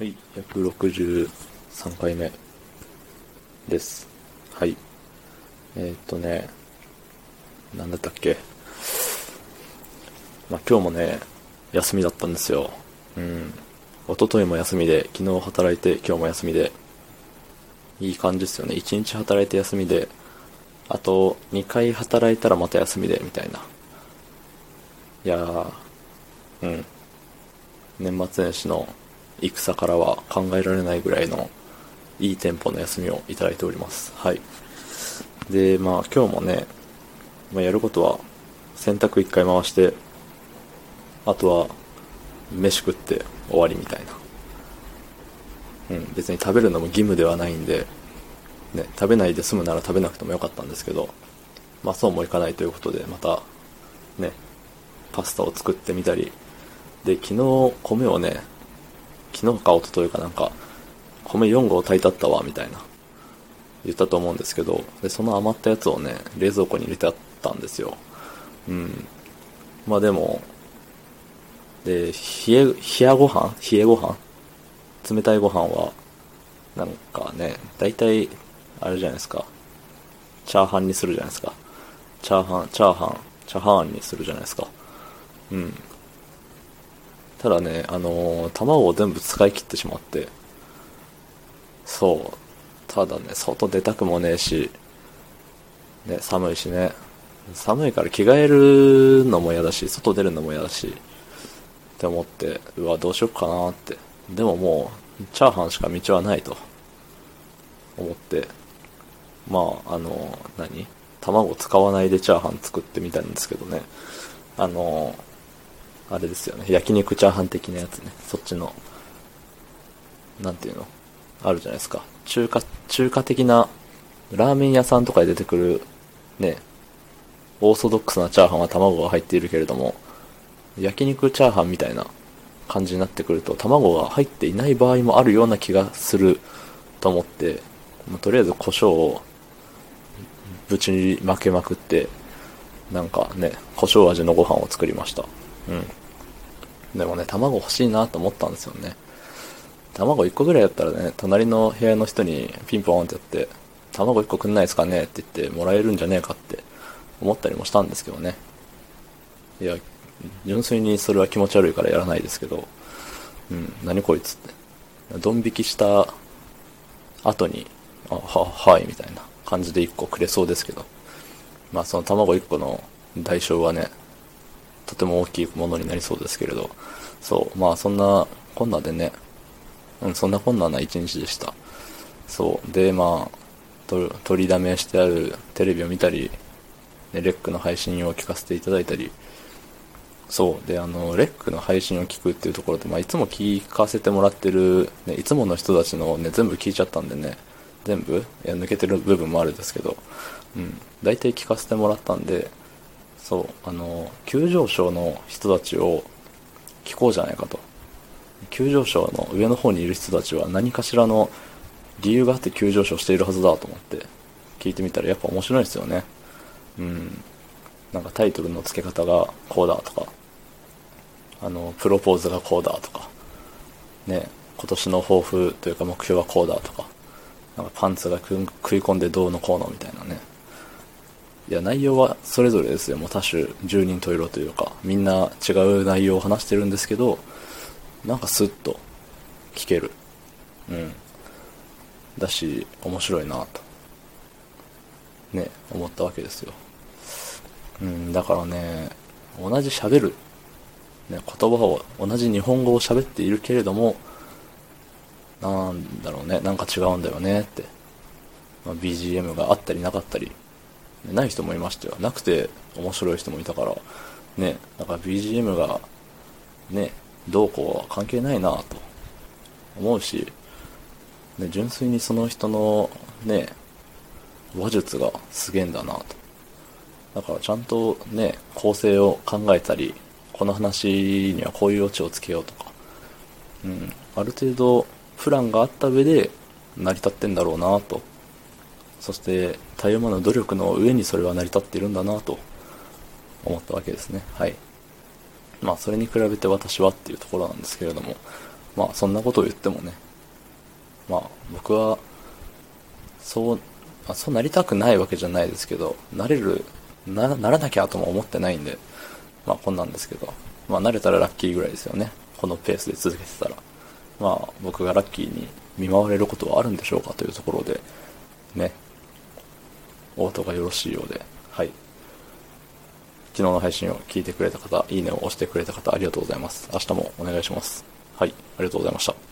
はい、163回目です。はい。えー、っとね、なんだったっけ？まあ、今日もね、休みだったんですよ。うん。一昨日も休みで、昨日働いて、今日も休みで、いい感じですよね。1日働いて休みで、あと2回働いたらまた休みで、みたいな。いやー、うん。年末年始の戦からは考えられないぐらいのいいテンポの休みをいただいております。はい。で、まあ今日もね、まあ、やることは洗濯一回回して、あとは飯食って終わりみたいな。うん、別に食べるのも義務ではないんで、ね、食べないで済むなら食べなくてもよかったんですけど、まあそうもいかないということで、また、ね、パスタを作ってみたり、で、昨日米をね、昨日か一昨日かなんか、米4合炊いたったわ、みたいな、言ったと思うんですけど、で、その余ったやつをね、冷蔵庫に入れてあったんですよ。うん。まあでも、で、冷え、冷やご飯冷えご飯冷たいご飯は、なんかね、大体、あれじゃないですか。チャーハンにするじゃないですか。チャーハン、チャーハン、チャーハンにするじゃないですか。うん。ただね、あのー卵を全部使い切ってしまって、そう。ただね、外出たくもねえし、ね、寒いしね。寒いから着替えるのも嫌だし、外出るのも嫌だし、って思って、うわ、どうしよっかなって。でももう、チャーハンしか道はないと、思って、まあ、あの、何？卵使わないでチャーハン作ってみたんですけどね。あの、あれですよね。焼肉チャーハン的なやつね。そっちの、なんていうの？あるじゃないですか。中華、中華的な、ラーメン屋さんとかで出てくる、ね、オーソドックスなチャーハンは卵が入っているけれども、焼肉チャーハンみたいな感じになってくると、卵が入っていない場合もあるような気がすると思って、まあとりあえず胡椒をぶちに負けまくって、なんかね、胡椒味のご飯を作りました。うん。でもね、卵欲しいなと思ったんですよね。卵1個ぐらいだったらね、隣の部屋の人にピンポーンってやって、卵1個くんないですかねって言ってもらえるんじゃねえかって思ったりもしたんですけどね。いや、純粋にそれは気持ち悪いからやらないですけど、うん、何こいつって。ドン引きした後に、あ、は、はい、みたいな感じで1個くれそうですけど、まあその卵1個の代償はね、とても大きいものになりそうですけれど、そう、まあそんなこんなでね、うん、そんなこんなな一日でした。そう、で、まあ、と取りだめしてあるテレビを見たり、ね、レックの配信を聞かせていただいたり、そう、で、あの、レックの配信を聞くっていうところで、まあいつも聞かせてもらってる、ね、いつもの人たちのね、全部聞いちゃったんでね、全部、いや抜けてる部分もあるんですけど、うん、大体聞かせてもらったんで、そう、あの、急上昇の人たちを聞こうじゃないかと。急上昇の上の方にいる人たちは何かしらの理由があって急上昇しているはずだと思って聞いてみたらやっぱ面白いですよね。うん。なんかタイトルの付け方がこうだとか、あの、プロポーズがこうだとか、ね、今年の抱負というか目標はこうだとか、なんかパンツが食い込んでどうのこうのみたいなね。いや、内容はそれぞれですよ。もう多種、十人十色というか、みんな違う内容を話してるんですけど、なんかスッと聞ける。うん。だし、面白いなと。ね、思ったわけですよ。うん、だからね、同じ喋る、ね、言葉を、同じ日本語を喋っているけれども、なんだろうね、なんか違うんだよねって。まあ、BGM があったりなかったり、ない人もいましたよ。なくて面白い人もいたから、ね、だから BGM が、ね、どうこうは関係ないなと思うし、ね、純粋にその人のね、話術がすげえんだなと。だからちゃんとね、構成を考えたり、この話にはこういうオチをつけようとか、うん、ある程度プランがあった上で成り立ってんだろうなと。そして、たゆまぬ努力の上にそれは成り立っているんだなと思ったわけですね。はい。まあ、それに比べて私はっていうところなんですけれども、まあそんなことを言ってもね、まあ僕は、そう、まあ、そうなりたくないわけじゃないですけど、なれる、なならなきゃとも思ってないんで、まあこんなんですけど、まあ慣れたらラッキーぐらいですよね。このペースで続けてたら。まあ僕がラッキーに見舞われることはあるんでしょうかというところで、お後がよろしいようで、はい。昨日の配信を聞いてくれた方、いいねを押してくれた方、ありがとうございます。明日もお願いします。はい、ありがとうございました。